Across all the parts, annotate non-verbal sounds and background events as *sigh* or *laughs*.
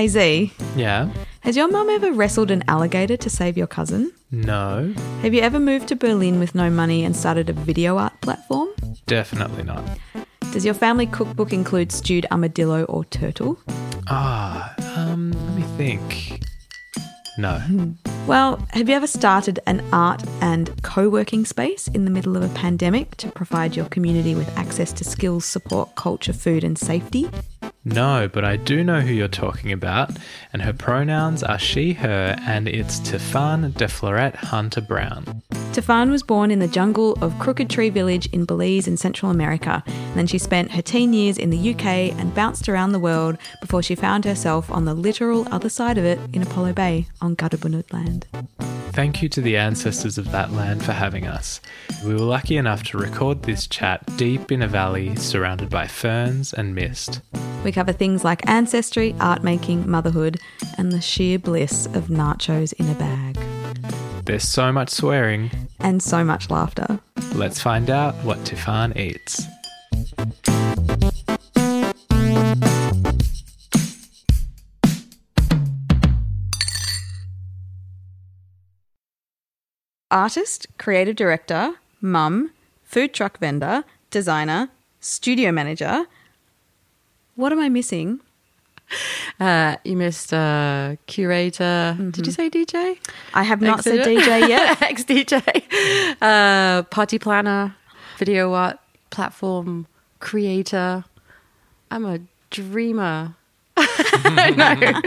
Hey Z, Yeah. has your mum ever wrestled an alligator to save your cousin? No. Have you ever moved to Berlin with no money and started a video art platform? Definitely not. Does your family cookbook include stewed armadillo or turtle? Ah, um, let me think. No. *laughs* Well, have you ever started an art and co working space in the middle of a pandemic to provide your community with access to skills, support, culture, food, and safety? No, but I do know who you're talking about, and her pronouns are she, her, and it's Tiphaine de Fleurette Hunter Brown. Tiphaine was born in the jungle of Crooked Tree Village in Belize in Central America. And then she spent her teen years in the UK and bounced around the world before she found herself on the literal other side of it in Apollo Bay on Gadubanud land. Thank you to the ancestors of that land for having us. We were lucky enough to record this chat deep in a valley surrounded by ferns and mist. We cover things like ancestry, art making, motherhood, and the sheer bliss of nachos in a bag. There's so much swearing. And so much laughter. Let's find out what Tiphaine eats. Artist, creative director, mum, food truck vendor, designer, studio manager. What am I missing? *laughs* Uh, you missed uh, curator. Did you say DJ? I have not said DJ yet. *laughs* Ex DJ. Uh, party planner, video art platform creator. I'm a dreamer. *laughs* no,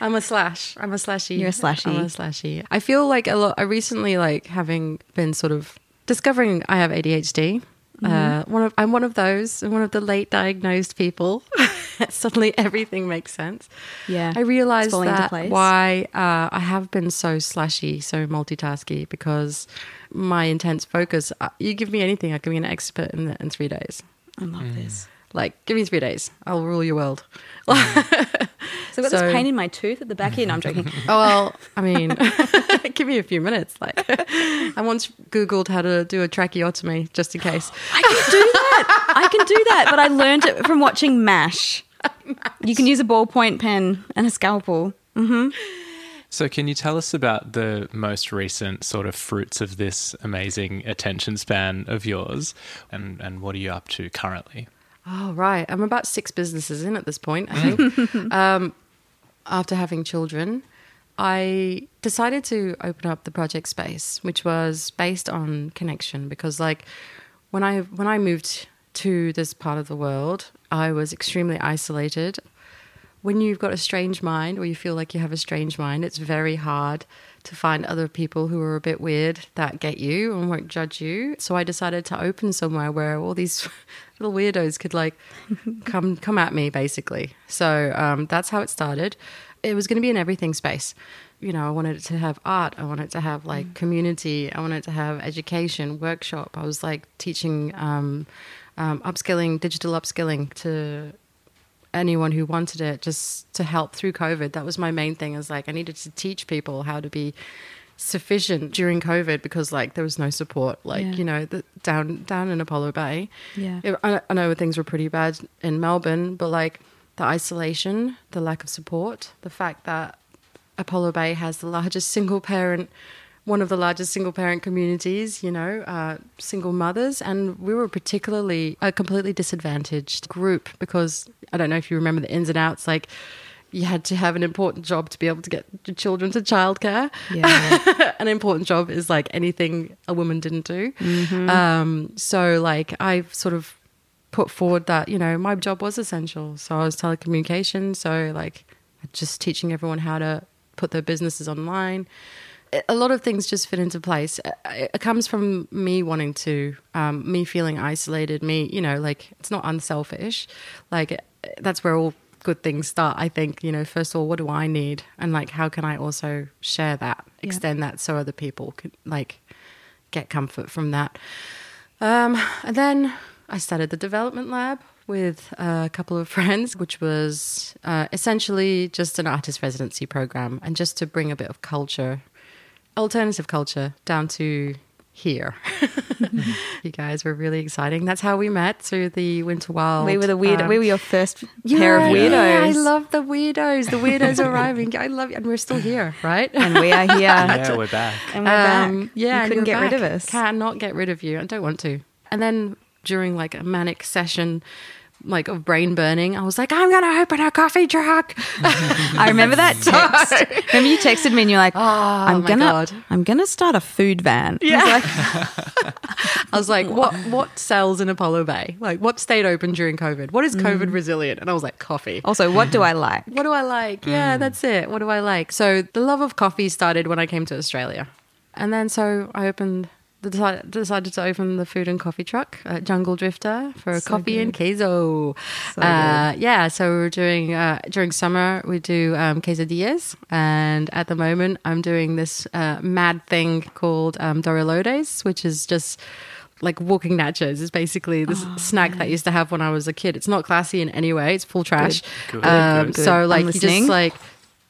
I'm a slash. I'm a slashy. You're a slashy. I'm a slashy. I feel like a lot. I recently like having been sort of discovering I have ADHD. Uh, one of I'm one of those. I'm one of the late diagnosed people. *laughs* Suddenly everything makes sense. Yeah, I it's realized that why uh, I have been so slashy, so multitasky, because my intense focus. Uh, you give me anything, I can be an expert in, in three days. I love this. Like, give me three days, I'll rule your world. *laughs* So I've got So- this pain in my tooth at the back end. No, I'm joking. *laughs* *laughs* Oh well, I mean, *laughs* give me a few minutes. Like, I once googled how to do a tracheotomy just in case. *gasps* I can do that. I can do that, but I learned it from watching MASH. You can use a ballpoint pen and a scalpel. So, can you tell us about the most recent sort of fruits of this amazing attention span of yours, and and what are you up to currently? Oh, right. I'm about six businesses in at this point, I think. um, after having children, I decided to open up the project space, which was based on connection because like when I when I moved to this part of the world, I was extremely isolated. When you've got a strange mind or you feel like you have a strange mind, it's very hard to find other people who are a bit weird that get you and won't judge you. So I decided to open somewhere where all these *laughs* little weirdos could like come come at me basically. So um, that's how it started. It was going to be an everything space. You know, I wanted it to have art. I wanted to have like community. I wanted to have education, workshop. I was like teaching um, um, upskilling, digital upskilling to anyone who wanted it just to help through COVID. That was my main thing is like I needed to teach people how to be sufficient during COVID because like there was no support. Like, Yeah. you know, the, down down in Apollo Bay. Yeah. It- I, I know things were pretty bad in Melbourne, but like the isolation, the lack of support, the fact that Apollo Bay has the largest single parent, one of the largest single parent communities, you know, uh, single mothers. And we were particularly a completely disadvantaged group because I don't know if you remember the ins and outs, like you had to have an important job to be able to get your children to childcare. Yeah. *laughs* an important job is like anything a woman didn't do. Um, so like I sort of put forward that you know my job was essential. So I was telecommunications. So like just teaching everyone how to put their businesses online. A lot of things just fit into place. It it comes from me wanting to, um, me feeling isolated. Me, you know, like it's not unselfish. Like that's where all good things start. I think you know. First of all, what do I need, and like how can I also share that, extend that, so other people can like get comfort from that. Um, and then I started the development lab with a couple of *laughs* friends, which was uh, essentially just an artist residency program and just to bring a bit of culture, alternative culture, down to here. *laughs* you guys were really exciting. That's how we met through the Winter Wild. We were the weird. um, we were your first pair of yeah, weirdos. I love the weirdos. The weirdos arriving. I love it. And we're still here, right? and we are here. *laughs* Yeah, we're back. And we're back. Um, yeah, you couldn't you're get rid of us. Cannot get rid of you. I don't want to. And then during like a manic session, like of brain burning, I was like, I'm gonna open a coffee truck. *laughs* I remember that text. remember you texted me and you're like, *laughs* oh I'm Oh gonna, God. I'm gonna start a food van. Yeah. I was like, *laughs* I was like, what what sells in Apollo Bay? Like what stayed open during COVID? What is mm. COVID resilient? And I was like, coffee. also, what do I like? What do I like? Yeah, mm. that's it. What do I like? So the love of coffee started when I came to Australia. And then so I opened decided, decided to open the food and coffee truck at Jungle Drifter for So coffee and good. queso. So uh, yeah, so we're doing uh, during summer we do um, quesadillas, and at the moment I'm doing this uh, mad thing called um, Dorilocos, which is just like walking nachos. It's basically this Oh, snack that I used to have when I was a kid. It's not classy in any way. It's full trash. Good. Um, Good. So like you just like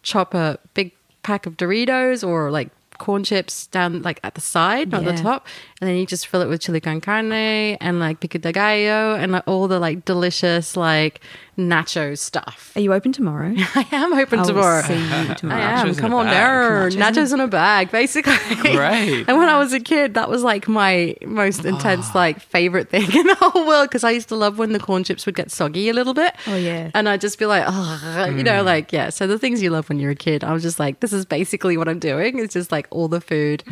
chop a big pack of Doritos or like corn chips down like at the side, not Yeah. the top, and then you just fill it with chili con carne and like pico de gallo and like, all the like delicious like nacho stuff. Are you open tomorrow? *laughs* I am open I will tomorrow. see you *laughs* I tomorrow. am. Nachos Come on bag. there. Nachos in a- Nachos in a bag, basically. Great. *laughs* And when I was a kid, that was like my most intense, ah. like favorite thing in the whole world because I used to love when the corn chips would get soggy a little bit. Oh, yeah. And I'd just be like, oh, you know, mm. like, yeah. So the things you love when you're a kid, I was just like, this is basically what I'm doing. It's just like all the food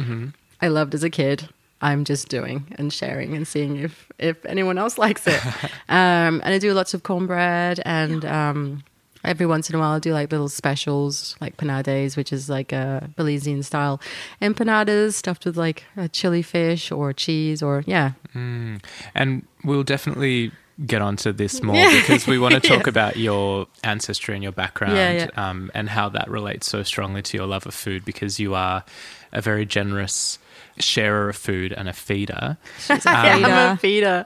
I loved as a kid. I'm just doing and sharing and seeing if if anyone else likes it. *laughs* um, and I do lots of cornbread and um, every once in a while I do like little specials like panades, which is like a Belizean style empanadas stuffed with like a chili fish or cheese or yeah. Mm. And we'll definitely get onto this *laughs* more Yeah. because we want to talk about your ancestry and your background Yeah, yeah. Um, and how that relates so strongly to your love of food because you are a very generous sharer of food and a feeder. *laughs* Yeah, I'm a feeder.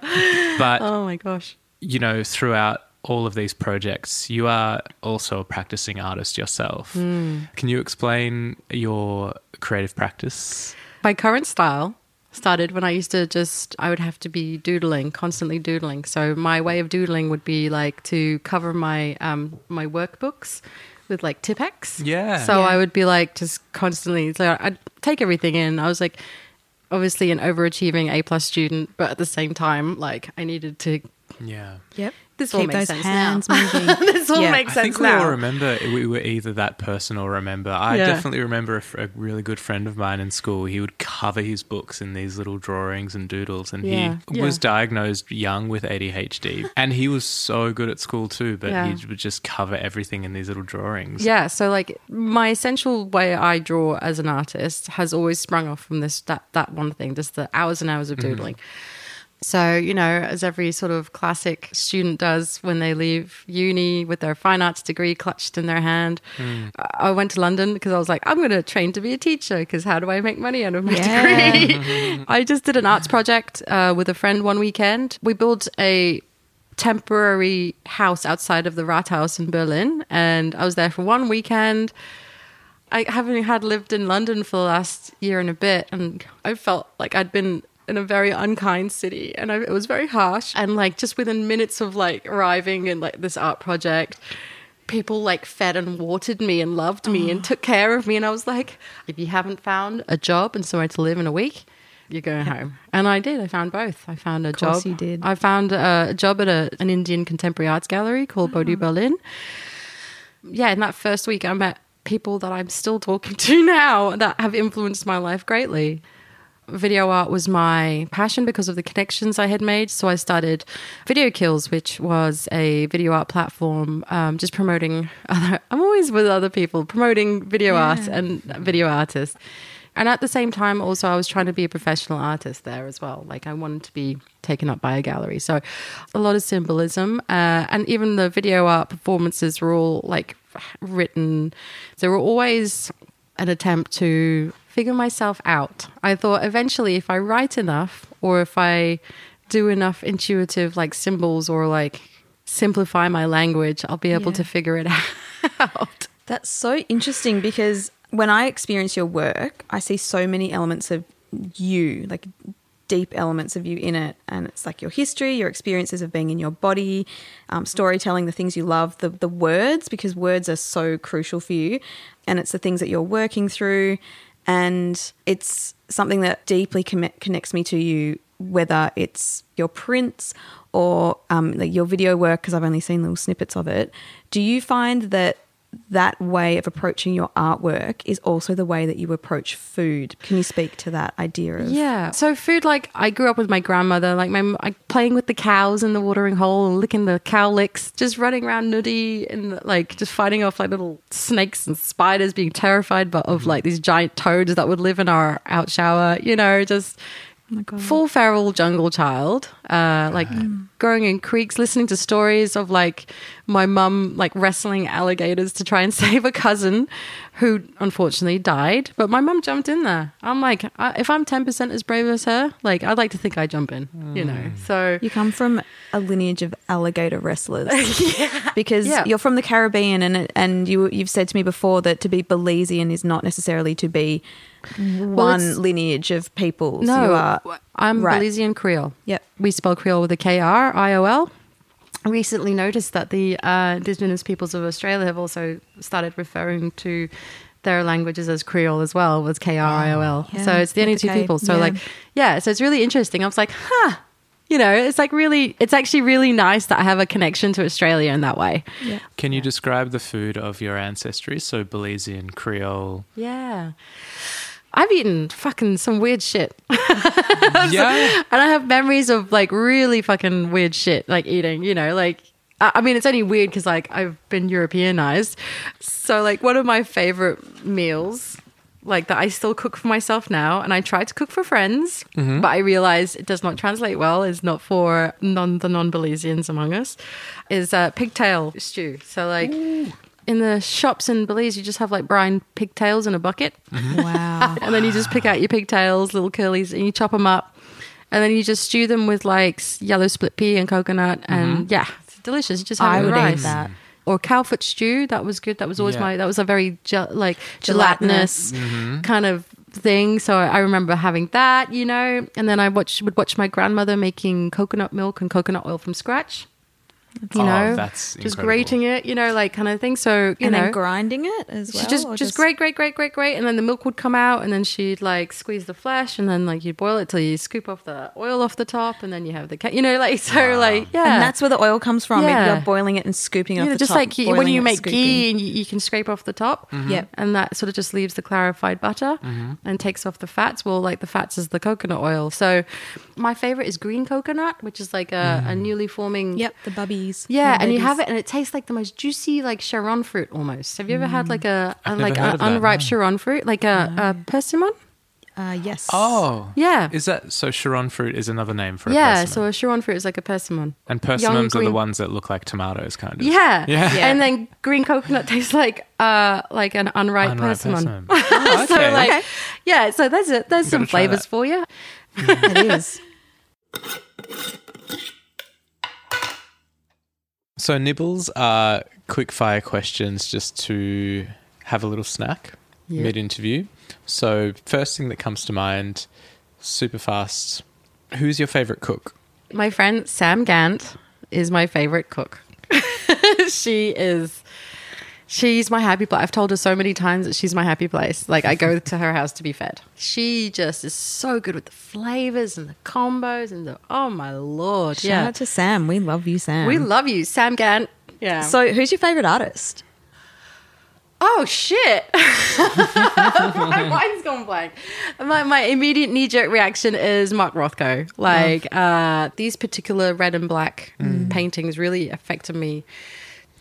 But, Oh my gosh. you know, throughout all of these projects, you are also a practicing artist yourself. Hmm. Can you explain your creative practice? My current style started when I used to just I would have to be doodling, constantly doodling. So my way of doodling would be like to cover my um my workbooks with like Tipex. Yeah. So Yeah. I would be like just constantly so I'd take everything in. I was like obviously an overachieving A plus student, but at the same time, like I needed to Yeah. Yep. This all Keep makes sense now. *laughs* this all Yeah. makes I sense think we now. all remember we were either that person or remember. I Yeah. definitely remember a, a really good friend of mine in school. He would cover his books in these little drawings and doodles, and Yeah, he yeah. was diagnosed young with ADHD. and he was so good at school too, but Yeah. he would just cover everything in these little drawings. Yeah, so like my essential way I draw as an artist has always sprung off from this that that one thing, just the hours and hours of mm-hmm. doodling. So, you know, as every sort of classic student does when they leave uni with their fine arts degree clutched in their hand, I I went to London because I was like, I'm going to train to be a teacher because how do I make money out of my Yeah. degree? *laughs* I just did an arts project uh, with a friend one weekend. We built a temporary house outside of the Rathaus in Berlin, and I was there for one weekend. I haven't had lived in London for the last year and a bit, and I felt like I'd been in a very unkind city, and I, it was very harsh. And like just within minutes of like arriving in like this art project, people like fed and watered me and loved me and oh. took care of me, and I was like, if you haven't found a job and somewhere to live in a week. You're going home, and I did. I found both. I found a course job. you did. I found a, job at a, an Indian contemporary arts gallery called Bodhi uh-huh. Berlin yeah, in that first week, I met people that I'm still talking *laughs* to now that have influenced my life greatly. Video art was my passion because of the connections I had made. So I started Videokills, which was a video art platform um, just promoting *laughs* other, I'm always with other people, promoting video art and video artists. And at the same time, also, I was trying to be a professional artist there as well. Like, I wanted to be taken up by a gallery. So, a lot of symbolism. Uh, and even the video art performances were all like written. They were always an attempt to figure myself out. I thought eventually, if I write enough or if I do enough intuitive like symbols or like simplify my language, I'll be able Yeah. to figure it *laughs* out. That's so interesting because when I experience your work, I see so many elements of you, like deep elements of you in it. And it's like your history, your experiences of being in your body, um, storytelling, the things you love, the, the words, because words are so crucial for you. And it's the things that you're working through. And it's something that deeply com- connects me to you, whether it's your prints or um, like your video work, because I've only seen little snippets of it. Do you find that that way of approaching your artwork is also the way that you approach food. Can you speak to that idea of Yeah. So food, like I grew up with my grandmother, like my like, playing with the cows in the watering hole and licking the cow licks, just running around nutty and like just fighting off like little snakes and spiders, being terrified but of mm-hmm. like these giant toads that would live in our out shower. You know, just full feral jungle child, uh, like growing in creeks, listening to stories of like my mum like wrestling alligators to try and *laughs* save a cousin who unfortunately died. But my mum jumped in there. I'm like, I, if I'm 10% as brave as her, like I'd like to think I jump in, you know? So You come from a lineage of alligator wrestlers. *laughs* yeah. Because Yeah. you're from the Caribbean and and you you've said to me before that to be Belizean is not necessarily to be one it's- lineage of people. no, you are I'm right. Belizean Creole. Yep. We spell Creole with a K R I O L. I recently noticed that the uh, Indigenous peoples of Australia have also started referring to their languages as Creole as well, with K R I O L. Yeah, So it's the only two K, people. So yeah. like, yeah. So it's really interesting. I was like, huh. You know, it's like really, it's actually really nice that I have a connection to Australia in that way. Can you describe the food of your ancestry? So Belizean, Creole. Yeah. I've eaten fucking some weird shit. *laughs* yeah. And I have memories of like really fucking weird shit, like eating, you know, like, I I mean, it's only weird because like I've been Europeanized. So, like, one of my favorite meals, like that I still cook for myself now, and I try to cook for friends, but I realize it does not translate well, is not for non the non Belizeans among us, is uh, pigtail stew. So, like, in the shops in Belize, you just have like brine pigtails in a bucket mm-hmm. wow. *laughs* and then you just pick out your pigtails, little curlies, and you chop them up, and then you just stew them with like yellow split pea and coconut, and mm-hmm. yeah, it's delicious. You just have I it with would eat rice. that. Or cowfoot stew, that was good. That was always Yeah. my. That was a very gel, like Gelatinous. gelatinous mm-hmm. kind of thing. So I remember having that, you know. And then I watch would watch my grandmother making coconut milk and coconut oil from scratch. You Oh, know, that's just incredible. grating it, you know, like kind of thing. So you and know, then grinding it as well. she just or just grate, grate, grate, grate, grate, and then the milk would come out, and then she'd like squeeze the flesh, and then like you boil it till you scoop off the oil off the top, and then you have the ca- you know like *laughs* so like yeah, And that's where the oil comes from. Yeah. You're boiling it and scooping it you know, off the just top. like you, when you make scooping. ghee and you, you can scrape off the top, mm-hmm. Yep. and that sort of just leaves the clarified butter mm-hmm. and takes off the fats. Well, like the fats is the coconut oil. So my favorite is green coconut, which is like a, mm. a newly forming Yep, the bubbies. yeah, and you have it, and it tastes like the most juicy, like Sharon fruit almost. Have you ever had like a, a I've like never heard a of that, unripe no. Sharon fruit, like a, a persimmon? Uh, yes. Oh. Yeah, Is that so? Sharon fruit is another name for a yeah. persimmon. So a Sharon fruit is like a persimmon. and persimmons are the ones that look like tomatoes, kind of. Yeah. Yeah. *laughs* Yeah. and then green coconut tastes like uh like an unripe, Unripe persimmon. persimmon. *laughs* Oh, so okay. like, Okay. yeah. So there's a, there's some Gotta flavors for you. *laughs* it is. So nibbles are quick fire questions just to have a little snack Yeah. mid interview. So first thing that comes to mind, super fast. Who's your favorite cook? My friend Sam Gant is my favorite cook. *laughs* she is. She's my happy place. I've told her so many times that she's my happy place. Like I go *laughs* to her house to be fed. She just is so good with the flavors and the combos and the oh my lord. Shout yeah. out to Sam. We love you, Sam. we love you, Sam Gant. Yeah. So, who's your favorite artist? Oh shit! *laughs* my mind's gone blank. My my immediate knee jerk reaction is Mark Rothko. Like uh, these particular red and black paintings really affected me.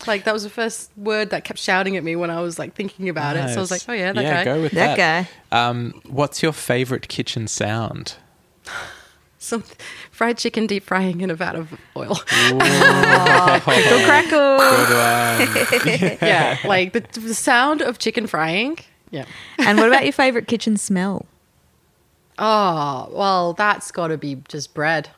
Like that was the first word that kept shouting at me when I was like thinking about it. So I was like, oh yeah, that yeah, guy. go with That that. guy. Um, what's your favorite kitchen sound? *laughs* Some fried chicken deep frying in a vat of oil. Pickle *laughs* crackle. Good one. *laughs* yeah, like the, the sound of chicken frying. Yeah. and what about your favorite kitchen smell? Oh well, that's got to be just bread.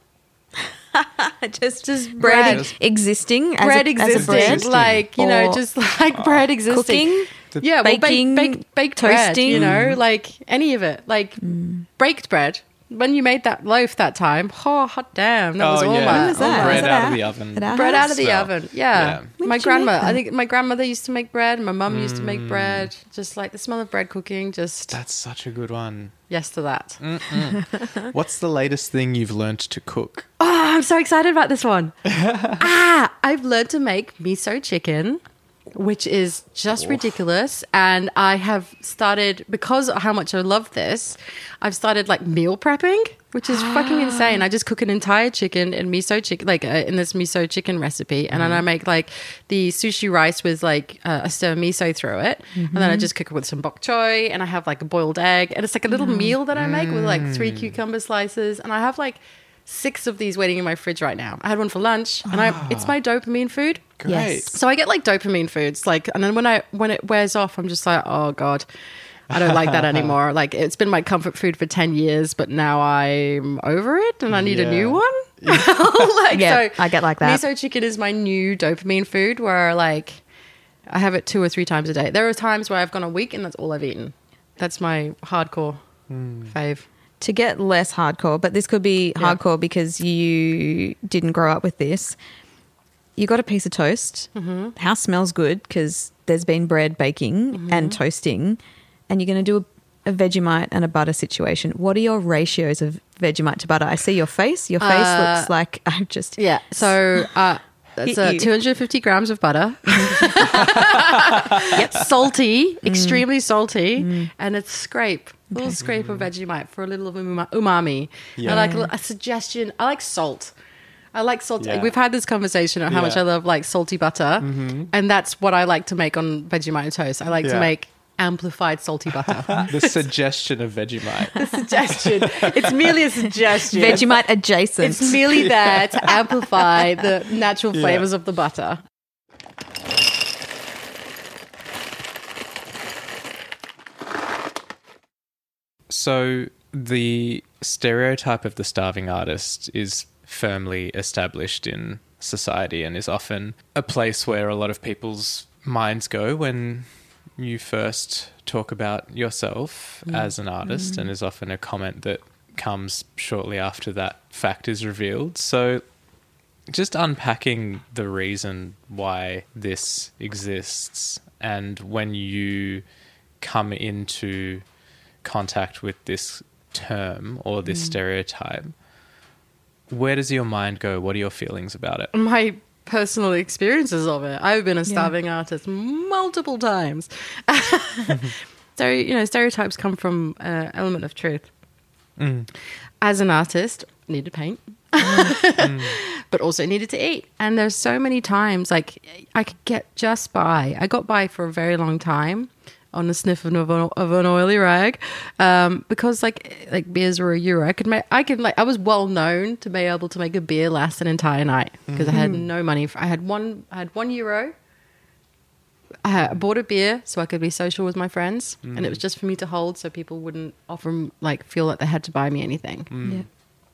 *laughs* just, Just bread bread. existing. As bread a, existing, bread. like you know, just like bread existing. cooking. yeah, well, baking, bake, bake, baked bread, toasting. you know, like any of it, like mm. baked bread. When you made that loaf that time, oh hot damn, that was all yeah. my was that? Bread Was it out of the oven. bread house? out of the Smell. oven. Yeah, Yeah. My did you make grandma. I think my grandmother used to make bread. My mum used to Mm. make bread. Just like the smell of bread cooking. Just That's such a good one. yes to that. *laughs* What's the latest thing you've learned to cook? Oh, I'm so excited about this one. *laughs* ah, I've learned to make miso chicken, which is just ridiculous. And I have started, because of how much I love this, I've started like meal prepping, which is fucking *gasps* insane. I just cook an entire chicken in miso chicken, like uh, in this miso chicken recipe. And then I make like the sushi rice with like uh, a stir miso through it. And then I just cook it with some bok choy and I have like a boiled egg. And it's like a little meal that I make with like three cucumber slices. And I have like, six of these waiting in my fridge right now. I had one for lunch, and I it's my ah. dopamine food. Great. Yes. So I get like dopamine foods, like, and then when I when it wears off, I'm just like, oh god, I don't like that *laughs* anymore. Like it's been my comfort food for ten years, but now I'm over it, and I need a new Yeah. one. *laughs* *laughs* like, Yeah, I get like that. Miso chicken is my new dopamine food, where like I have it two or three times a day. There are times where I've gone a week and that's all I've eaten. That's my hardcore hmm. fave. To get less hardcore, but this could be Yeah. hardcore because you didn't grow up with this. You got a piece of toast. Mm-hmm. House smells good because there's been bread baking Mm-hmm. and toasting, and you're going to do a, a Vegemite and a butter situation. What are your ratios of Vegemite to butter? I see your face. Your face Uh, looks like *laughs* I've just Yeah. So uh, that's uh, 250 grams of butter. *laughs* yep. Salty, extremely salty, and it's scrape. A little scrape of Vegemite for a little of umami. Yeah. I like a, a suggestion. I like salt. I like salt. Yeah. We've had this conversation on how much I love like salty butter, and that's what I like to make on Vegemite toast. I like to make amplified salty butter. *laughs* the suggestion of Vegemite. *laughs* The suggestion. It's merely a suggestion. Vegemite adjacent. It's merely *laughs* there to amplify the natural Yeah. flavors of the butter. So the stereotype of the starving artist is firmly established in society and is often a place where a lot of people's minds go when you first talk about yourself as an artist and mm-hmm. is often a comment that comes shortly after that fact is revealed. So just unpacking the reason why this exists and when you come into contact with this term or this mm. stereotype where does your mind go? What are your feelings about it? My personal experiences of it. I've been a starving artist multiple times. *laughs* so, you know, stereotypes come from an element of truth. Mm. As an artist, I need to paint. Mm. *laughs* Mm. but also needed to eat. And there's so many times like I could get just by. I got by for a very long time on a sniff of an, of an oily rag um, because like like beers were a euro. I could make I could like I was well known to be able to make a beer last an entire night because I had mm-hmm. no money. For, I had one I had one euro. I bought a beer so I could be social with my friends, and it was mm. just for me to hold, so people wouldn't often like feel like they had to buy me anything. Mm. Yeah.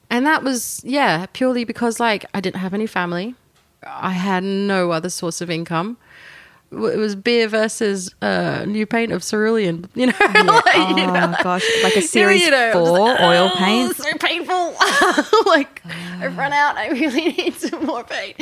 And that was, yeah, purely because like I didn't have any family. I had no other source of income. It was beer versus uh, new paint of cerulean, *laughs* you know? *laughs* like, you oh know? gosh, like a *laughs* series You know, four like, oil "Oh, paint. So painful. like I've run out. I really need some more paint.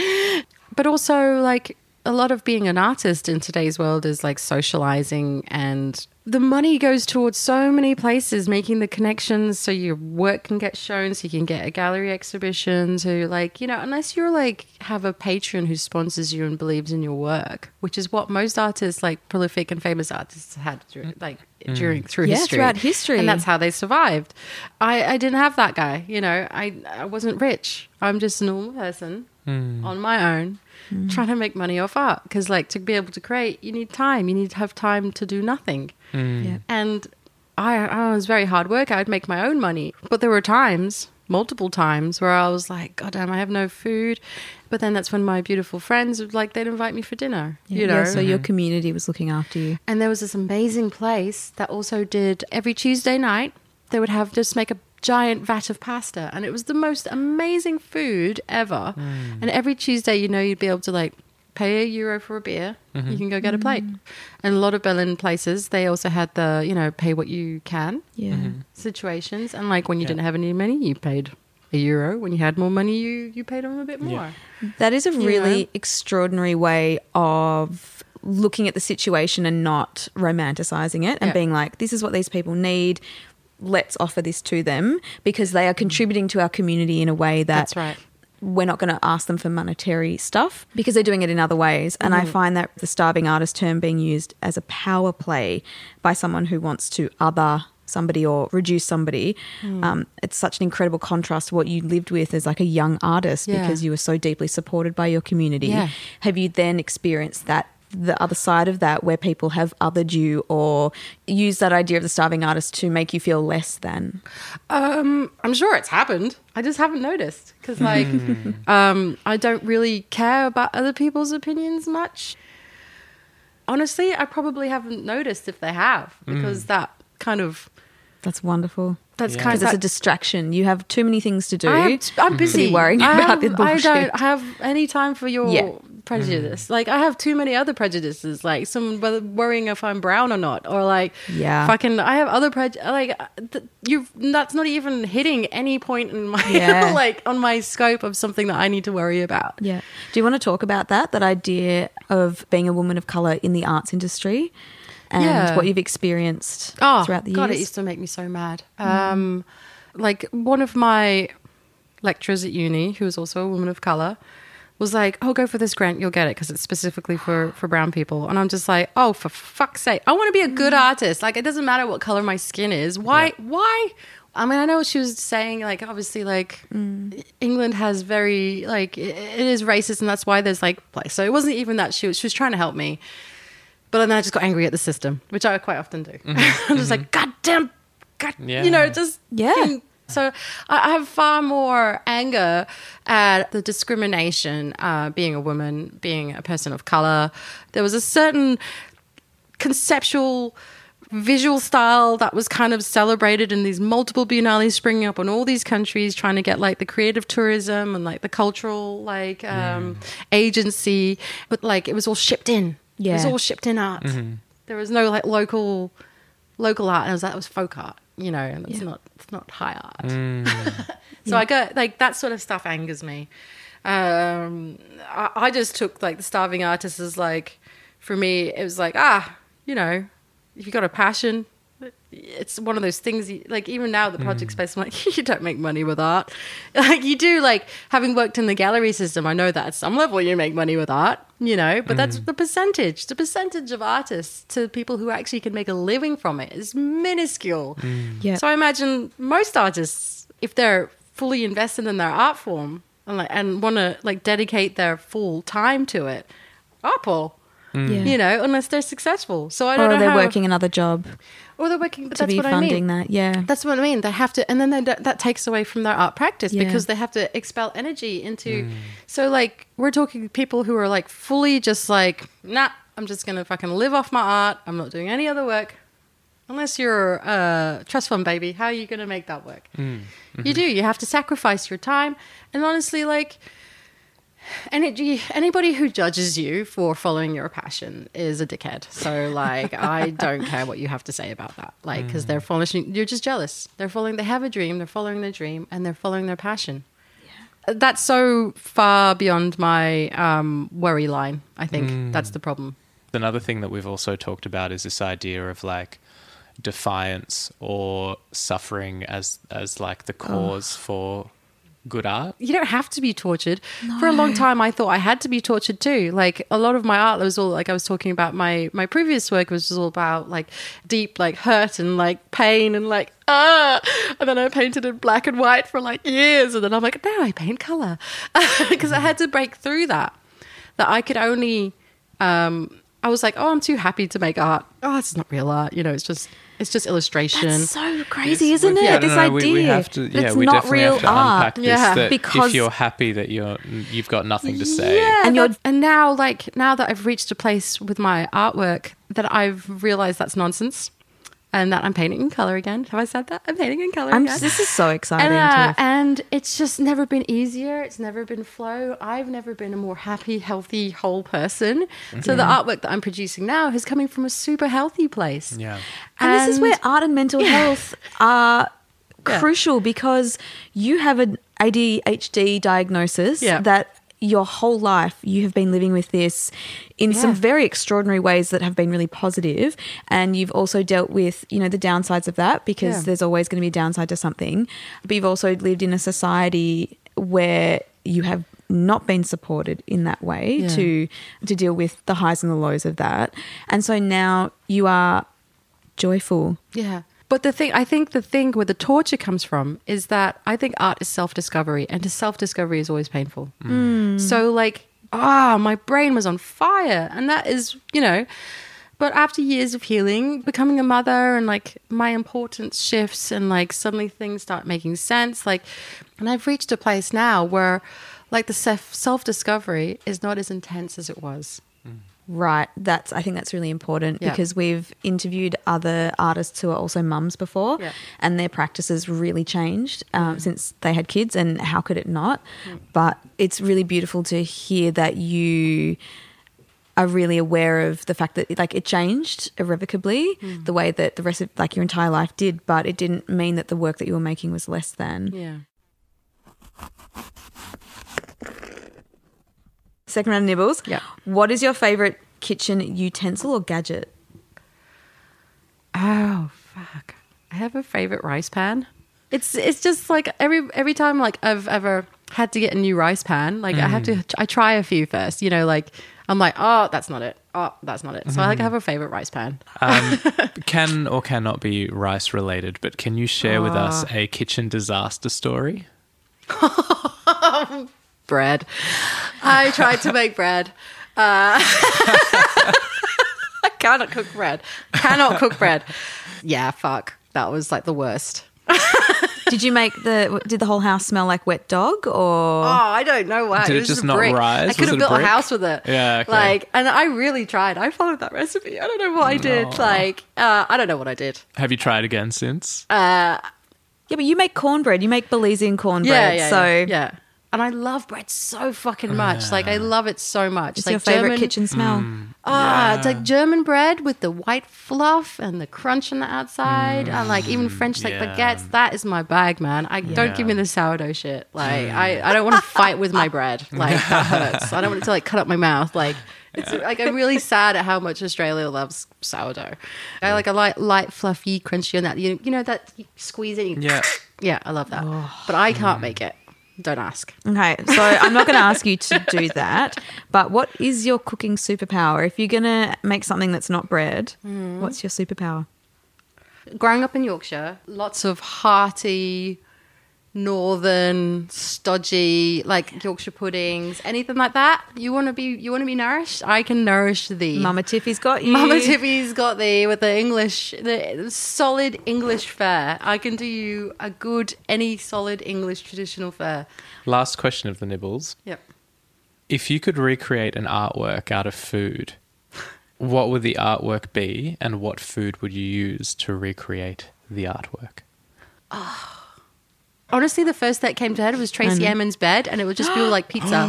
But also, like a lot of being an artist in today's world is like socializing, and the money goes towards so many places, making the connections so your work can get shown, so you can get a gallery exhibition. So, like you know, unless you're like have a patron who sponsors you and believes in your work, which is what most artists, like prolific and famous artists, had through, mm. like mm. during through Yeah, history, throughout history. and that's how they survived. I, I didn't have that guy. You know, I, I wasn't rich. I'm just a normal person hmm. on my own hmm. trying to make money off art. Because, like, to be able to create, you need time. You need to have time to do nothing. Mm. Yeah. And I, I was very hard work. I'd make my own money. But there were times, multiple times, where I was like, God damn, I have no food. But then that's when my beautiful friends would like, they'd invite me for dinner, Yeah, you know? yeah, so your mm-hmm. community was looking after you. And there was this amazing place that also did every Tuesday night, they would have just make a giant vat of pasta. And it was the most amazing food ever. Mm. And every Tuesday, you know, you'd be able to like pay a euro for a beer, you mm-hmm. can go get a plate. Mm. And a lot of Berlin places, they also had the, you know, pay what you can Yeah. Mm-hmm. situations. And like when you Yeah. didn't have any money, you paid a euro. When you had more money, you, you paid them a bit more. That is a You really know? extraordinary way of looking at the situation and not romanticizing it and Yeah. being like, this is what these people need. Let's offer this to them because they are mm. contributing to our community in a way that That's right. We're not going to ask them for monetary stuff because they're doing it in other ways. And I find that the starving artist term being used as a power play by someone who wants to other somebody or reduce somebody. Um, it's such an incredible contrast to what you lived with as like a young artist Yeah. because you were so deeply supported by your community. Yeah. Have you then experienced that? The other side of that, where people have othered you or used that idea of the starving artist to make you feel less than. Um, I'm sure it's happened. I just haven't noticed because, like, um, I don't really care about other people's opinions much. Honestly, I probably haven't noticed if they have because that kind of That's wonderful. that's Yeah. kind Because of it's a distraction. You have too many things to do. I have, I'm busy. worrying I about have- the I don't have any time for your Yeah. Prejudice. Mm. Like I have too many other prejudices. Like someone worrying if I'm brown or not, or like Yeah. fucking. I have other prejudice. Like uh, th- you, that's not even hitting any point in my *laughs* Yeah. like on my scope of something that I need to worry about. Yeah. Do you want to talk about that? That idea of being a woman of color in the arts industry and Yeah. what you've experienced oh, throughout the years. God, it used to make me so mad. Mm. Um, like one of my lecturers at uni, who was also a woman of color, was like, "Oh, go for this grant, you'll get it because it's specifically for *gasps* for brown people." And I'm just like, "Oh, for fuck's sake! I want to be a good mm. artist. Like, it doesn't matter what color my skin is. Why? Why?" I mean, I know what she was saying. Like, obviously, like mm. England has very like it, it is racist, and that's why there's like place. So it wasn't even that she was she was trying to help me. But then I just got angry at the system, which I quite often do. Mm-hmm. *laughs* I'm just like, mm-hmm. God damn, God, you know, just Yeah. So I have far more anger at the discrimination, uh, being a woman, being a person of color. There was a certain conceptual visual style that was kind of celebrated in these multiple biennales springing up in all these countries trying to get like the creative tourism and like the cultural like um agency but like it was all shipped in yeah. it was all shipped in art there was no like local local art and it was that was folk art you know and it's Yeah. not not high art *laughs* so I go like that sort of stuff angers me. Um, I, I just took like the starving artist as like, for me, it was like ah, you know, if you got a passion, it's one of those things. You, like even now, the project mm. space, I'm like, *laughs* you don't make money with art. *laughs* Like you do. Like having worked in the gallery system, I know that at some level you make money with art. You know, but that's mm. the percentage. The percentage of artists to people who actually can make a living from it is minuscule. Mm. Yeah. So I imagine most artists, if they're fully invested in their art form and like and want to like dedicate their full time to it, Apple, Yeah. you know, unless they're successful. So I don't know they're how, working another job or they're working, but to that's be what I funding mean. that. Yeah. That's what I mean. They have to, and then they, don't- that takes away from their art practice Yeah. because they have to expel energy into. Hmm. So, like, we're talking people who are like fully just like, nah, I'm just gonna fucking live off my art. I'm not doing any other work. Unless you're a trust fund baby, how are you gonna make that work? Hmm. You mm-hmm. do. You have to sacrifice your time, and honestly, like. Energy, anybody who judges you for following your passion is a dickhead. So, like, I *laughs* don't care what you have to say about that. Like, because mm. they're following, you're just jealous. They're following, they have a dream, they're following their dream, and they're following their passion. Uh, that's so far beyond my um, worry line. I think mm. that's the problem. Another thing that we've also talked about is this idea of like defiance or suffering as as like the cause for good art. you don't have to be tortured. For a long time, I thought I had to be tortured too. Like a lot of my art that was all like I was talking about my my previous work was just all about like deep like hurt and like pain and like ah. And then I painted in black and white for like years, and then I'm like, now I paint color *laughs* because I had to break through that. That I could only. um I was like, oh, I'm too happy to make art. Oh, it's not real art. You know, it's just it's just illustration. That's so crazy, isn't it? Yeah, no, this no, no, idea. We, we have to, yeah, it's we not definitely real have to art. unpack this. Yeah. that Because- if you're happy that you're you've got nothing to say. Yeah, And and you're- and now like now that I've reached a place with my artwork that I've realized that's nonsense. And that I'm painting in color again. Have I said that? I'm painting in color I'm again. just, this is so exciting. and, uh, and it's just never been easier. It's never been flow. I've never been a more happy, healthy, whole person. So the artwork that I'm producing now is coming from a super healthy place. Yeah. And, this is where art and mental health *laughs* are Yeah. crucial because you have an ADHD diagnosis Yeah. that your whole life you have been living with this in some very extraordinary ways that have been really positive and you've also dealt with you know the downsides of that because Yeah. there's always going to be a downside to something but you've also lived in a society where you have not been supported in that way Yeah. to to deal with the highs and the lows of that and so now you are joyful Yeah. But the thing, I think the thing where the torture comes from is that I think art is self discovery, and to self discovery is always painful. So, like, ah, my brain was on fire, and that is, you know. But after years of healing, becoming a mother, and like my importance shifts, and like suddenly things start making sense. Like, and I've reached a place now where, like, the self self discovery is not as intense as it was. Right. That's I think that's really important Yeah. because we've interviewed other artists who are also mums before Yeah. and their practices really changed um, since they had kids and how could it not? But it's really beautiful to hear that you are really aware of the fact that like it changed irrevocably the way that the rest of like your entire life did, but it didn't mean that the work that you were making was less than. Yeah. Second round of nibbles. Yeah. What is your favorite kitchen utensil or gadget? Oh fuck! I have a favorite rice pan. It's it's just like every every time like I've ever had to get a new rice pan, like I have to mm. I try a few first. You know, like I'm like, oh, that's not it. Oh, that's not it. So I like mm-hmm. have a favorite rice pan. Um, *laughs* can or cannot be rice related, but can you share with us ah. a kitchen disaster story? *laughs* bread. I tried to make bread. Uh, *laughs* I cannot cook bread. Cannot cook bread. Yeah, fuck. That was like the worst. *laughs* Did you make the? Did the whole house smell like wet dog, or Oh, I don't know why. Did it was just a not brick. rise? I could it have built a brick? house with it. Yeah, okay. Like, and I really tried. I followed that recipe. I don't know what I did. Like, uh, I don't know what I did. Have you tried again since? Uh, yeah? But you make cornbread. You make Belizean cornbread. yeah, yeah, so yeah, yeah. And I love bread so fucking much. Like, I love it so much. it's like your favorite German, kitchen smell. Mm. Ah, it's like German bread with the white fluff and the crunch on the outside, and like even French like yeah. baguettes. That is my bag, man. I don't give me the sourdough shit. Like I, I don't want to fight with my bread. *laughs* Like that hurts. I don't want it to like cut up my mouth. Like it's like I'm really sad at how much Australia loves sourdough. I like a light, light, fluffy, crunchy on that. You, you know that you squeeze it. You, Yeah. *sniffs* yeah, I love that. But I can't make it. Don't ask. Okay, so I'm not going to ask you to do that. But what is your cooking superpower? If you're going to make something that's not bread, Hmm. what's your superpower? growing up in Yorkshire, lots of hearty, northern, stodgy, like Yorkshire puddings, anything like that. You want to be, you want to be nourished. I can nourish thee. Mama Tiffy's got you. Mama Tiffy's got thee with the English, the solid English fare. I can do you a good, any solid English traditional fare. Last question of the nibbles. Yep. If you could recreate an artwork out of food, what would the artwork be and what food would you use to recreate the artwork? Ah, Honestly, the first that came to head was Tracey. Emin's bed, and it would just all like pizza.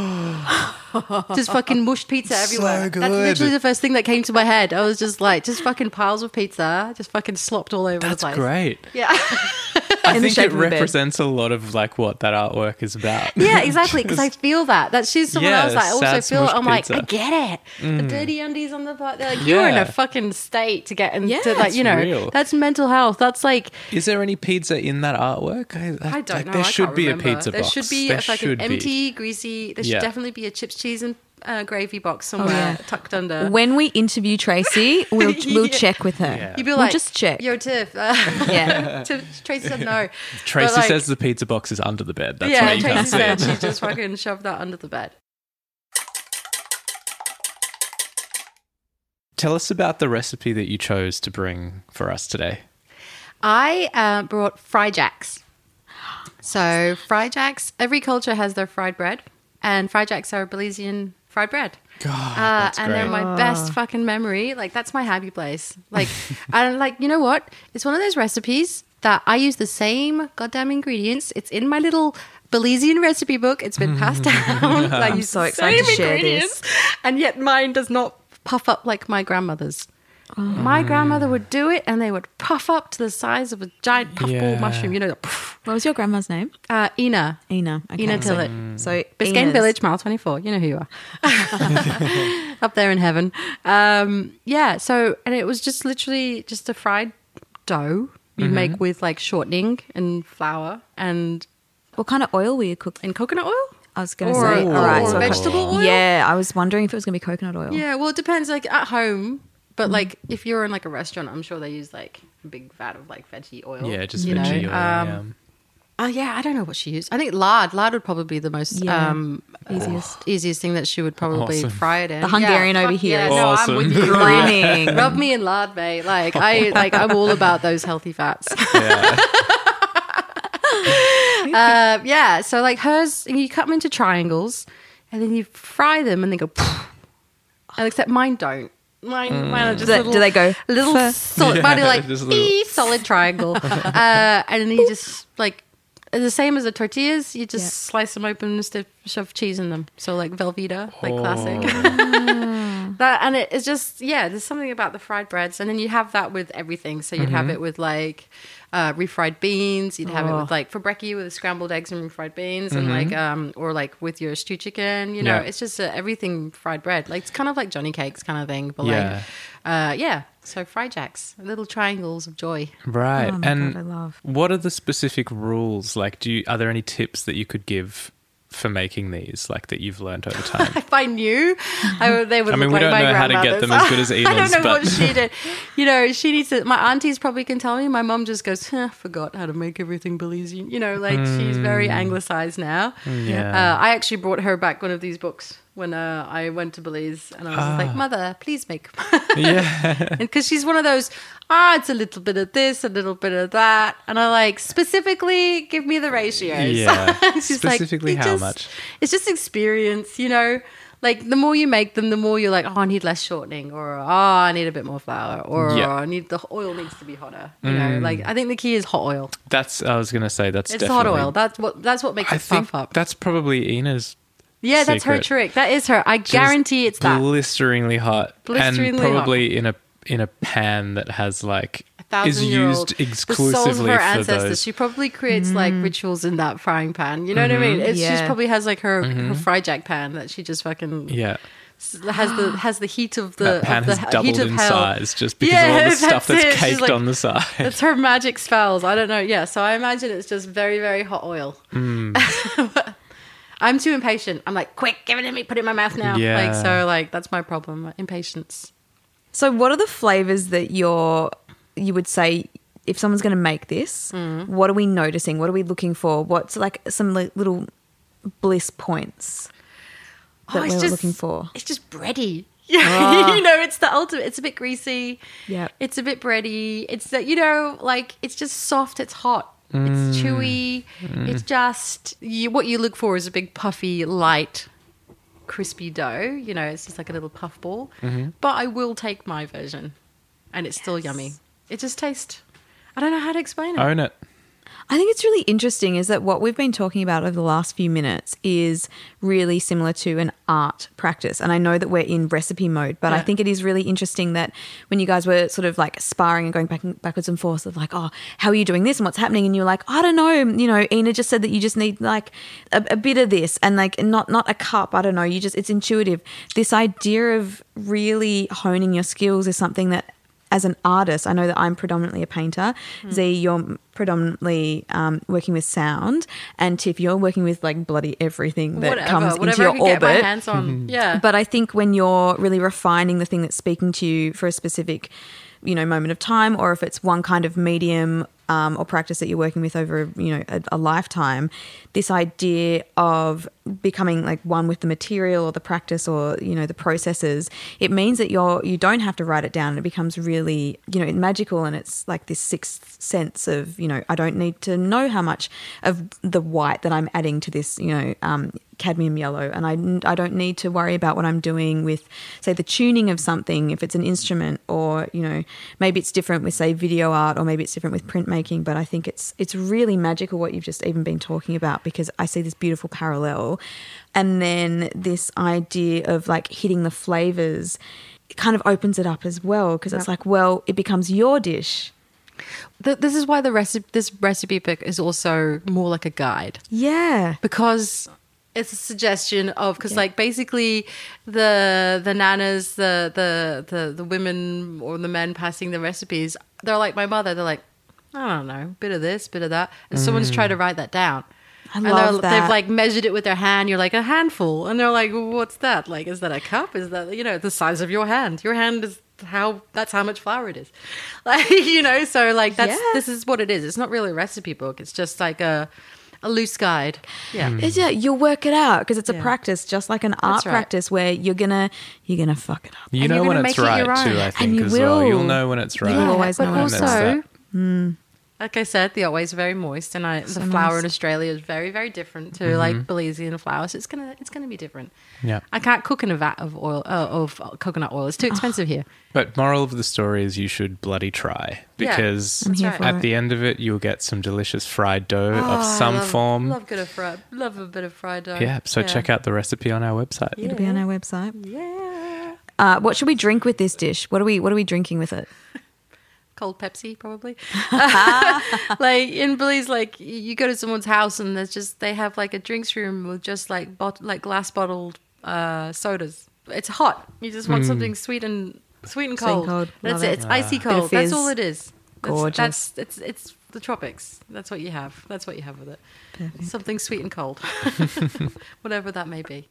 *gasps* just fucking mushed pizza everywhere. That's good. literally the first thing that came to my head. I was just like, just fucking piles of pizza, just fucking slopped all over That's the place. great. Yeah. *laughs* I think it of a bed. represents a lot of like what that artwork is about. yeah, *laughs* exactly. Because I feel that. That she's someone Yeah, else I also feel. I'm like, I get it. The mm. dirty undies on the butt. They're like, you're in a fucking state to get into, Yeah, like, you know, real. that's mental health. That's like, Is there any pizza in that artwork? I, I don't like, know. There I should be remember. a pizza there box. should be There a fucking should be. empty, greasy. There should definitely be a chips, cheese, and uh, gravy box somewhere yeah. tucked under. When we interview Tracey, we'll *laughs* we'll Yeah. check with her. Yeah. You'd be we'll like, just check. Yo, Tiff. Uh, *laughs* Yeah. Tiff- Tracey said no. *laughs* Tracey like, says the pizza box is under the bed. That's yeah, why you Tracey can't see it. she just fucking shoved that under the bed. Tell us about the recipe that you chose to bring for us today. I uh, brought fry jacks. So fry jacks. Every culture has their fried bread, and fry jacks are a Belizean fried bread. God, Uh, and great. then my best fucking memory, like that's my happy place. Like, and like you know what? It's one of those recipes that I use the same goddamn ingredients. It's in my little Belizean recipe book. It's been passed *laughs* down. like I use so excited to share ingredients, and yet mine does not puff up like my grandmother's. My grandmother would do it, and they would puff up to the size of a giant puffball Yeah. mushroom. You know, the poof. What was your grandma's name? uh, Ina, Ina. Okay. Ina Tillett. So Biscayne Ina's- Village, mile 24. You know who you are. *laughs* Up there in heaven. Um, yeah. So, and it was just literally just a fried dough you make with like shortening and flour and, What kind of oil were you cooking? and coconut oil. I was going to Or- say, or all right, so vegetable oil? Yeah, I was wondering if it was going to be coconut oil. Yeah. Well, it depends. Like at home, but like if you're in like a restaurant, I'm sure they use like a big vat of like veggie oil. yeah, just you know? veggie oil. Um, yeah. Oh yeah, I don't know what she used. I think lard. Lard would probably be the most Yeah. um, Easiest. easiest thing that she would probably Awesome. fry it in. The Hungarian Yeah, over here Yeah, is no, I'm with you. *laughs* Rub me in lard, mate. Like I *laughs* like I'm all about those healthy fats. *laughs* yeah. uh, yeah. So like hers, you cut them into triangles, and then you fry them, and they go. And except mine don't. Mine, mine are just Do they- little, do they go little fur? solid, Yeah, mine are like *laughs* little- ee, solid triangle, *laughs* uh, and then you just like the same as the tortillas. You just Yeah. slice them open and stiff, shove cheese in them. So like Velveeta, like Oh. classic. *laughs* that and it, it's just yeah. There's something about the fried breads, and then you have that with everything. So you'd have it with like uh, refried beans. You'd have it Oh. with like for brekkie with scrambled eggs and refried beans, and like um or like with your stew chicken. You know, Yeah. it's just uh, everything fried bread. Like it's kind of like Johnny cakes kind of thing, but Yeah. like uh, yeah. So fried jacks, little triangles of joy. Right. Oh my and God, I love. what are the specific rules? Like, do you, are there any tips that you could give for making these, like that you've learned over *laughs* time? If I knew, I would, they would. I mean, look we like don't know how to get them as good as grandmothers. *laughs* I don't know what she did. You know, she needs to. My aunties probably can tell me. My mom just goes, huh, "Forgot how to make everything Belizean." You know, like she's very anglicized now. Hmm. Yeah. Uh, I actually brought her back one of these books when uh, I went to Belize, and I was Ah. like, "Mother, please make." *laughs* yeah. because she's one of those ah it's a little bit of this a little bit of that and i like specifically give me the ratios Yeah. *laughs* she's Specifically "You how just- much?" it's just experience you know like the more you make them the more you're like oh i need less shortening or oh i need a bit more flour or Yeah. i need the oil needs to be hotter you know like i think the key is hot oil That's, I was going to say, that's it's definitely. hot oil that's what that's what makes I it puff up that's probably Ina's yeah that's her secret. trick that is her i Just guarantee it's that blisteringly hot, Blisteringly and probably in a in a pan that has like is thousand-year-old- used the souls exclusively of her for ancestors. those. She probably creates like mm. rituals in that frying pan. You know what I mean? Mm-hmm. It's, Yeah. She probably has like her, her mm-hmm. fry jack pan that she just fucking yeah, s- has the *gasps* has the heat of the that pan of the has he- doubled heat of in hell. size just because Yeah, of all the *laughs* stuff that's that's it. She's caked like- on the side. That's her magic spells. I don't know. Yeah, so I imagine it's just very very hot oil. Mm. *laughs* I'm too impatient. I'm like, quick, give it to me, put it in my mouth now. Yeah. Like so, like that's my problem. Impatience. So, what are the flavors that you're you would say if someone's going to make this? Mm. What are we noticing? What are we looking for? What's like some li- little bliss points that Oh, we're just- looking for? It's just bready. Yeah, *laughs* you know, it's the ultimate. It's a bit greasy. Yeah, It's a bit bready. It's that you know, like it's just soft. It's hot. It's mm. chewy. Mm. It's just you, what you look for is a big puffy, light, crispy dough. You know, it's just like a little puff ball. Mm-hmm. But I will take my version, and it's still yummy. It just tastes. I don't know how to explain it. Own it. I think it's really interesting is that what we've been talking about over the last few minutes is really similar to an art practice. And I know that we're in recipe mode, but I think it is really interesting that when you guys were sort of like sparring and going back and backwards and forth of like, oh, how are you doing this and what's happening? And you're like, I don't know, you know, Ina just said that you just need like a, a bit of this and like not not a cup. I don't know. You just it's intuitive. This idea of really honing your skills is something that as an artist, I know that I'm predominantly a painter. Hmm. Z, you're predominantly um, working with sound, and Tiph, you're working with like bloody everything that whatever, comes whatever into I your can get my orbit. hands on. Yeah, But I think when you're really refining the thing that's speaking to you for a specific, you know, moment of time, or if it's one kind of medium um, or practice that you're working with over you know a, a lifetime, this idea of becoming like one with the material or the practice or you know the processes, it means that you're you don't have to write it down. and It becomes really you know magical, and it's like this sixth sense of you know I don't need to know how much of the white that I'm adding to this you know um, cadmium yellow and I, I don't need to worry about what I'm doing with say the tuning of something if it's an instrument or you know maybe it's different with say video art or maybe it's different with printmaking but I think it's it's really magical what you've just even been talking about because I see this beautiful parallel. And then this idea of like hitting the flavors it kind of opens it up as well because it's like well it becomes your dish. Th- this is why the recipe this recipe book is also more like a guide. Yeah. Because it's a suggestion of because like basically the the nanas the, the the the women or the men passing the recipes they're like my mother they're like i don't know bit of this bit of that and someone's tried to mm. write that down I and love they're- that. they've like measured it with their hand you're like a handful and they're like what's that like is that a cup is that you know the size of your hand your hand is how that's how much flour it is *laughs* like you know so like that's Yeah. this is what it is it's not really a recipe book it's just like a a loose guide yeah It's- yeah, you'll work it out because it's a Yeah. practice, just like an art right. practice where you're gonna you're gonna fuck it up. You And know when it's make it right too, I And think, you as well. will. You'll know when it's right. will always but know when it's also, that. Mm. Like I said, the Otway's very moist, and I, the flour in Australia is very, very different to Mm-hmm. like Belizean flour. So it's gonna, it's gonna be different. Yeah. I can't cook in a vat of oil uh, of coconut oil. It's too expensive here. But moral of the story is you should bloody try because I'm here That's for right. at the end of it you'll get some delicious fried dough Oh, of I some love, form. Love good of fried. Love a bit of fried dough. yeah, so check out the recipe on our website. It'll be on our website. Yeah. Uh, what should we drink with this dish? What are we What are we drinking with it? *laughs* Cold Pepsi, probably. *laughs* *laughs* like in Belize, like you go to someone's house and there's just they have like a drinks room with just like bot- like glass bottled uh, sodas. It's hot. You just want something sweet and sweet and Sweet and cold. cold. That's it. it. It's icy cold. That's all it is. That's, Gorgeous. That's it's it's the tropics. That's what you have. That's what you have with it. Something sweet and cold, *laughs* whatever that may be.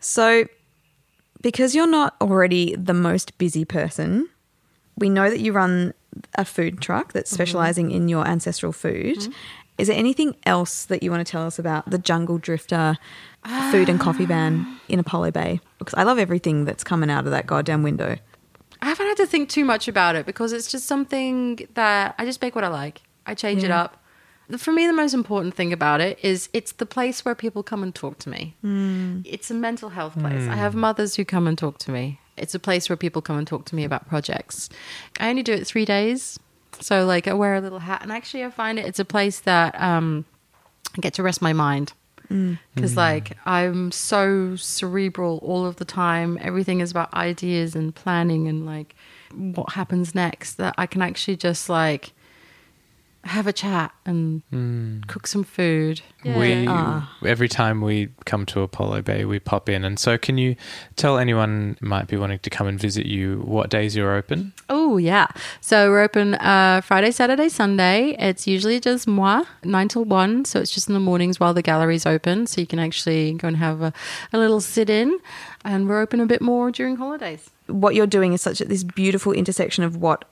So, because you're not already the most busy person, we know that you run a food truck that's mm-hmm. specializing in your ancestral food. Mm-hmm. Is there anything else that you want to tell us about the Jungle Drifter food and coffee van in ah. Apollo Bay? Because I love everything that's coming out of that goddamn window. I haven't had to think too much about it because it's just something that I just make what I like. I change it up. For me, the most important thing about it is it's the place where people come and talk to me. Hmm. It's a mental health place. I have hmm. mothers who come and talk to me. It's a place where people come and talk to me about projects. I only do it three days. So, like, I wear a little hat. And actually, I find it, it's a place that um, I get to rest my mind hmm. because like i'm so cerebral all of the time everything is about ideas and planning and like what happens next that i can actually just like have a chat and cook some food We Ah. every time we come to Apollo Bay, we pop in. And so, can you tell anyone might be wanting to come and visit you what days you're open? Oh yeah. So we're open uh, Friday, Saturday, Sunday. It's usually just moi, nine till one. So it's just in the mornings while the gallery's open. So you can actually go and have a, a little sit in. And we're open a bit more during holidays. what you're doing is such a, this beautiful intersection of what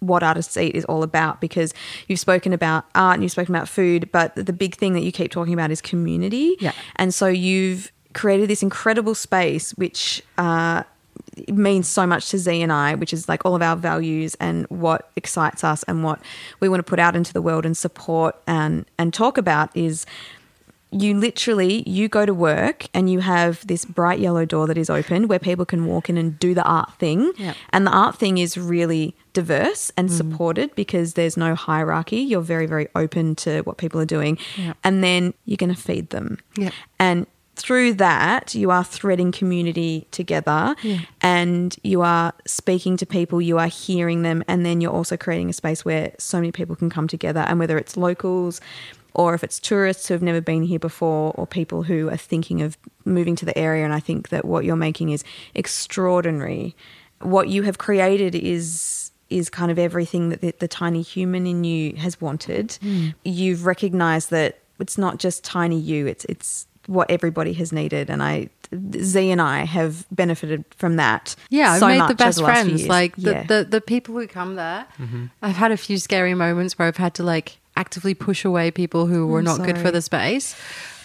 what artists eat is all about because you've spoken about art and you've spoken about food but the big thing that you keep talking about is community Yeah. and so you've created this incredible space which uh, means so much to Z and I, which is like all of our values and what excites us and what we want to put out into the world and support and and talk about is you literally you go to work and you have this bright yellow door that is open where people can walk in and do the art thing. Yeah. and the art thing is really diverse and mm. supported because there's no hierarchy. You're very very open to what people are doing. Yeah. and then you're going to feed them. Yeah. and through that you are threading community together and you are speaking to people you are hearing them and then you're also creating a space where so many people can come together. And whether it's locals or if it's tourists who have never been here before or people who are thinking of moving to the area and i think that what you're making is extraordinary what you have created is is kind of everything that the, the tiny human in you has wanted hmm. you've recognized that it's not just tiny you it's it's what everybody has needed and i Z and I have benefited from that. Yeah, I've made much the best the friends. Like the, Yeah. the the people who come there. Mm-hmm. I've had a few scary moments where I've had to like actively push away people who were I'm not good for the space.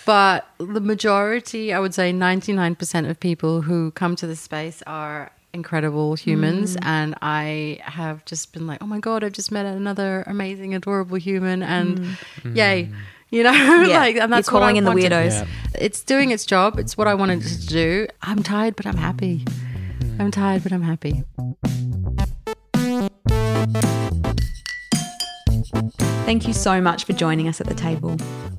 But the majority, I would say 99% of people who come to the space are incredible humans. Mm. And I have just been like, oh my God, I've just met another amazing, adorable human. And yay. You know, Mm. *laughs* Yeah, like, and that's you're calling what I in the weirdos. Yeah. It's doing its job. It's what I wanted to do. I'm tired, but I'm happy. I'm tired, but I'm happy. Thank you so much for joining us at the table.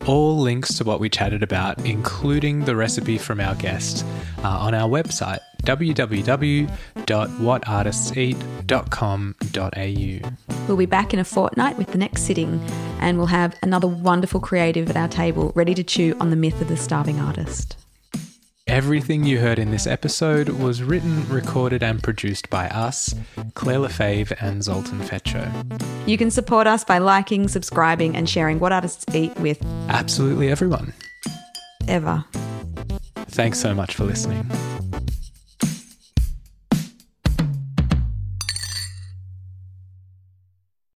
All links to what we chatted about, including the recipe from our guest, are on our website www.whatartistseat.com.au. We'll be back in a fortnight with the next sitting, and we'll have another wonderful creative at our table ready to chew on the myth of the starving artist. Everything you heard in this episode was written, recorded, and produced by us, Claire Lefebvre and Zoltan Fetcho. You can support us by liking, subscribing, and sharing What Artists Eat with Absolutely everyone. ever. Thanks so much for listening.